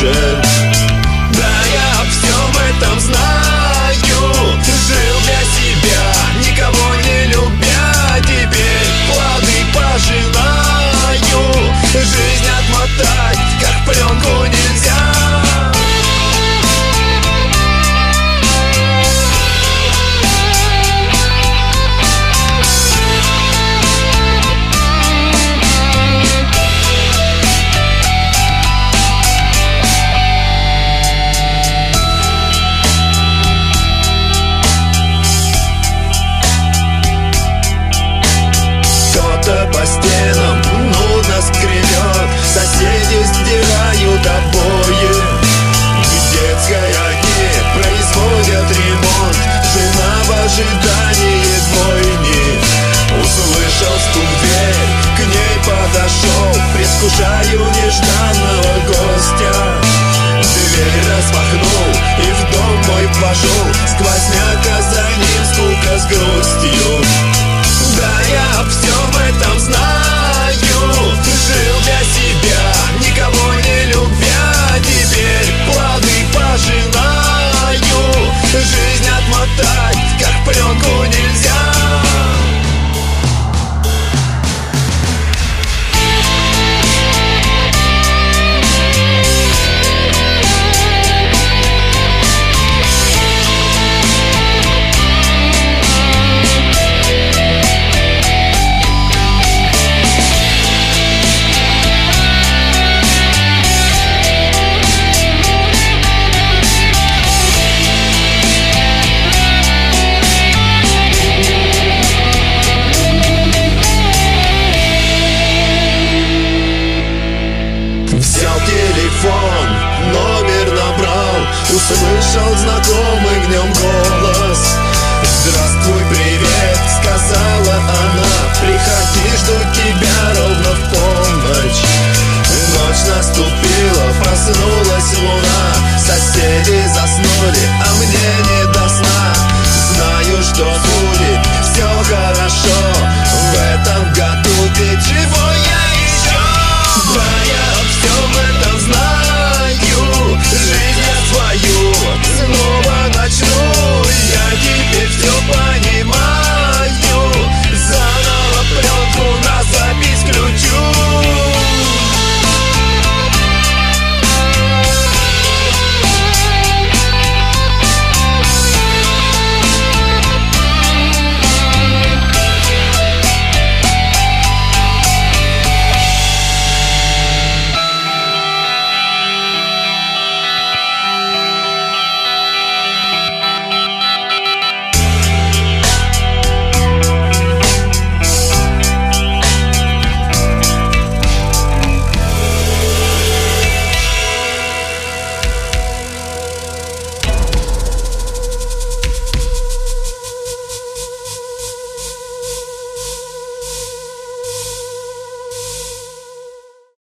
że Услышал знакомый в нем голос. Здравствуй, привет, сказала она. Приходи, жду тебя ровно в полночь Ночь наступила, проснулась луна. Соседи заснули